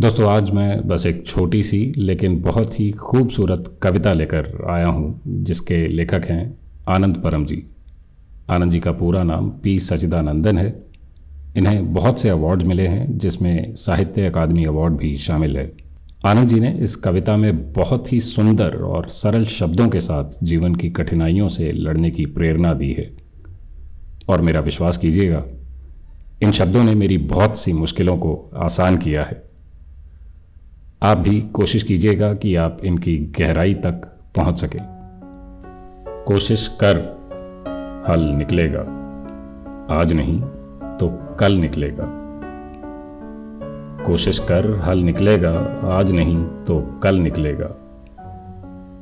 दोस्तों, आज मैं बस एक छोटी सी लेकिन बहुत ही खूबसूरत कविता लेकर आया हूँ, जिसके लेखक हैं आनंद परम जी। आनंद जी का पूरा नाम पी सचिदानंदन है। इन्हें बहुत से अवार्ड्स मिले हैं, जिसमें साहित्य अकादमी अवार्ड भी शामिल है। आनंद जी ने इस कविता में बहुत ही सुंदर और सरल शब्दों के साथ जीवन की कठिनाइयों से लड़ने की प्रेरणा दी है। और मेरा विश्वास कीजिएगा, इन शब्दों ने मेरी बहुत सी मुश्किलों को आसान किया है। आप भी कोशिश कीजिएगा कि आप इनकी गहराई तक पहुँच सके। कोशिश कर हल निकलेगा। आज नहीं तो कल निकलेगा। कोशिश कर हल निकलेगा, आज नहीं तो कल निकलेगा।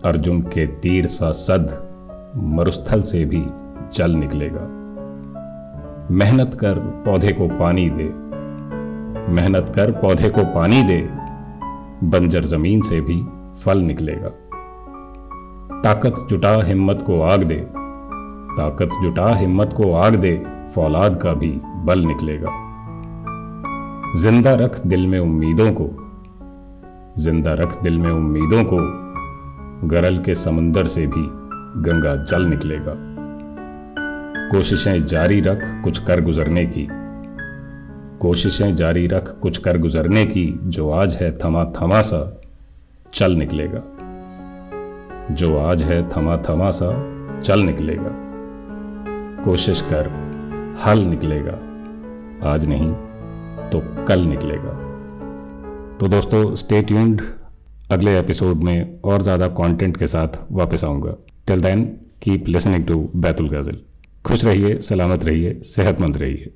अर्जुन के तीर सा सद मरुस्थल से भी जल निकलेगा। मेहनत कर पौधे को पानी दे। मेहनत कर पौधे को पानी दे बंजर ज़मीन से भी फल निकलेगा। ताकत जुटा हिम्मत को आग दे। ताकत जुटा हिम्मत को आग दे, फौलाद का भी बल निकलेगा। ज़िंदा रख दिल में उम्मीदों को। ज़िंदा रख दिल में उम्मीदों को, गरल के समुंदर से भी गंगा जल निकलेगा। कोशिशें जारी रख कुछ कर गुजरने की। कोशिशें जारी रख कुछ कर गुजरने की जो आज है थमा थमा सा चल निकलेगा। जो आज है थमा थमा सा चल निकलेगा। कोशिश कर, हल निकलेगा। आज नहीं तो कल निकलेगा। तो दोस्तों स्टे ट्यून्ड अगले एपिसोड में और ज़्यादा कंटेंट के साथ वापस आऊँगा। Till then keep listening to Baitul Ghazal खुश रहिए, सलामत रहिए, सेहतमंद रहिए।